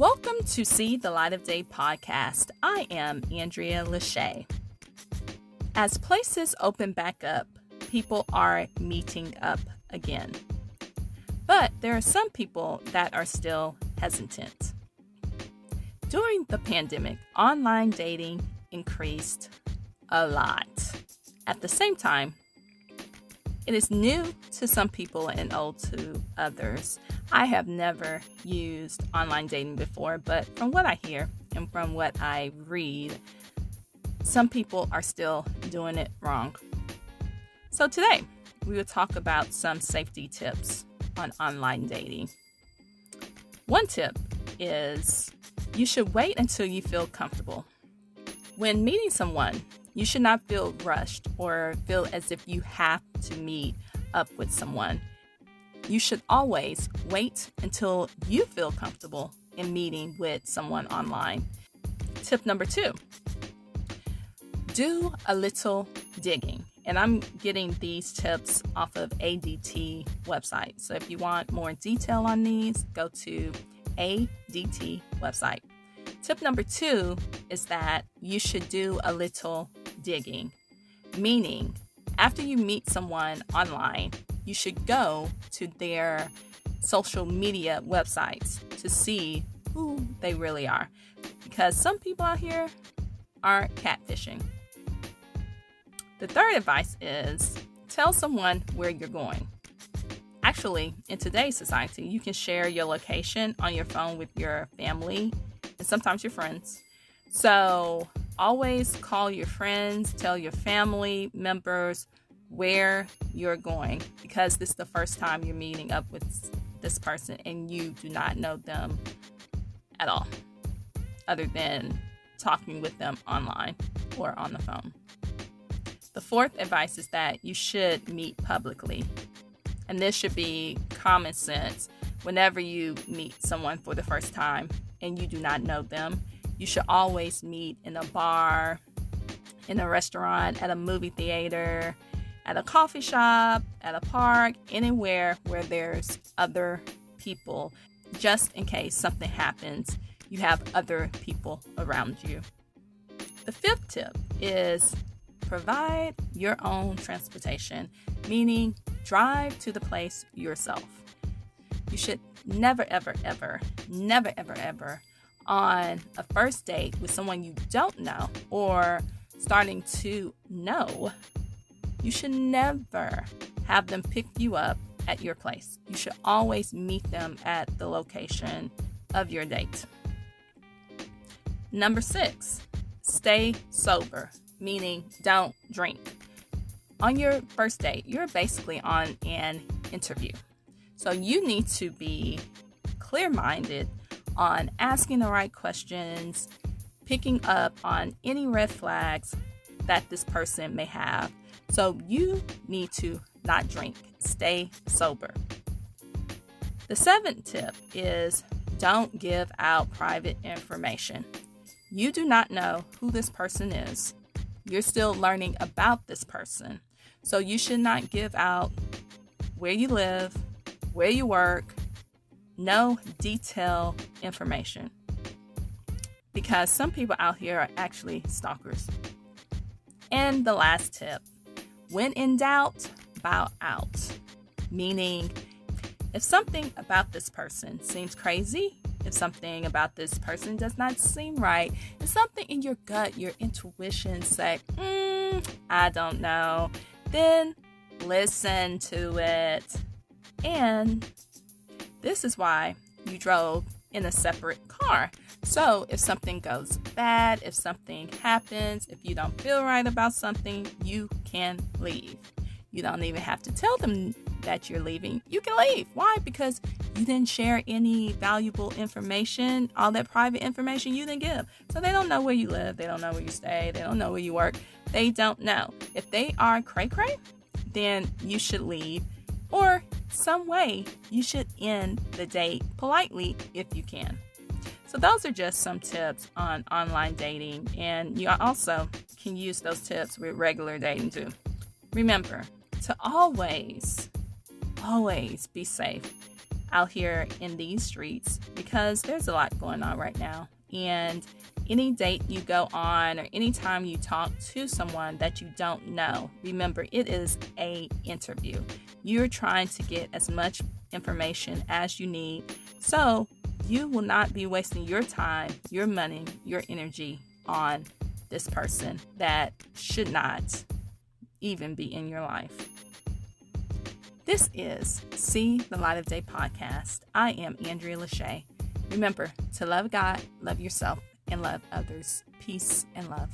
Welcome to See the Light of Day podcast. I am Andrea Lachey. As places open back up, people are meeting up again. But there are some people that are still hesitant. During the pandemic, online dating increased a lot. At the same time, it is new to some people and old to others. I have never used online dating before, but from what I hear and from what I read, some people are still doing it wrong. So today, we will talk about some safety tips on online dating. One tip is you should wait until you feel comfortable. When meeting someone, you should not feel rushed or feel as if you have to meet up with someone. You should always wait until you feel comfortable in meeting with someone online. Tip number two do a little digging. And I'm getting these tips off of ADT website. So if you want more detail on these, go to ADT website. Tip number two is that you should do a little digging, meaning after you meet someone online, you should go to their social media websites to see who they really are. Because some people out here are catfishing. The third advice is tell someone where you're going. Actually, in today's society, you can share your location on your phone with your family and sometimes your friends. So always call your friends, tell your family members where you're going because this is the first time you're meeting up with this person and you do not know them at all, other than talking with them online or on the phone. The fourth advice is that you should meet publicly. And this should be common sense whenever you meet someone for the first time and you do not know them you should always meet in a bar, in a restaurant, at a movie theater, at a coffee shop, at a park, anywhere where there's other people, just in case something happens, you have other people around you. The fifth tip is provide your own transportation, meaning drive to the place yourself. You should never, ever, ever, never, ever, ever on a first date with someone you don't know or starting to know, you should never have them pick you up at your place. You should always meet them at the location of your date. Number six, stay sober, meaning don't drink. On your first date, you're basically on an interview. So you need to be clear minded on asking the right questions, picking up on any red flags that this person may have. So you need to not drink, stay sober. The seventh tip is don't give out private information. You do not know who this person is. You're still learning about this person. So you should not give out where you live, where you work, no detail information because some people out here are actually stalkers. And the last tip when in doubt, bow out. Meaning, if something about this person seems crazy, if something about this person does not seem right, if something in your gut, your intuition say, mm, I don't know, then listen to it and this is why you drove in a separate car. So, if something goes bad, if something happens, if you don't feel right about something, you can leave. You don't even have to tell them that you're leaving. You can leave. Why? Because you didn't share any valuable information, all that private information you didn't give. So they don't know where you live, they don't know where you stay, they don't know where you work. They don't know. If they are cray cray, then you should leave or some way you should end the date politely if you can. So, those are just some tips on online dating, and you also can use those tips with regular dating too. Remember to always, always be safe. out here in these streets because there's a lot going on right now. And any date you go on or anytime you talk to someone that you don't know, remember it is a interview. You're trying to get as much information as you need so you will not be wasting your time, your money, your energy on this person that should not even be in your life. This is See the Light of Day podcast. I am Andrea Lachey. Remember to love God, love yourself, and love others. Peace and love.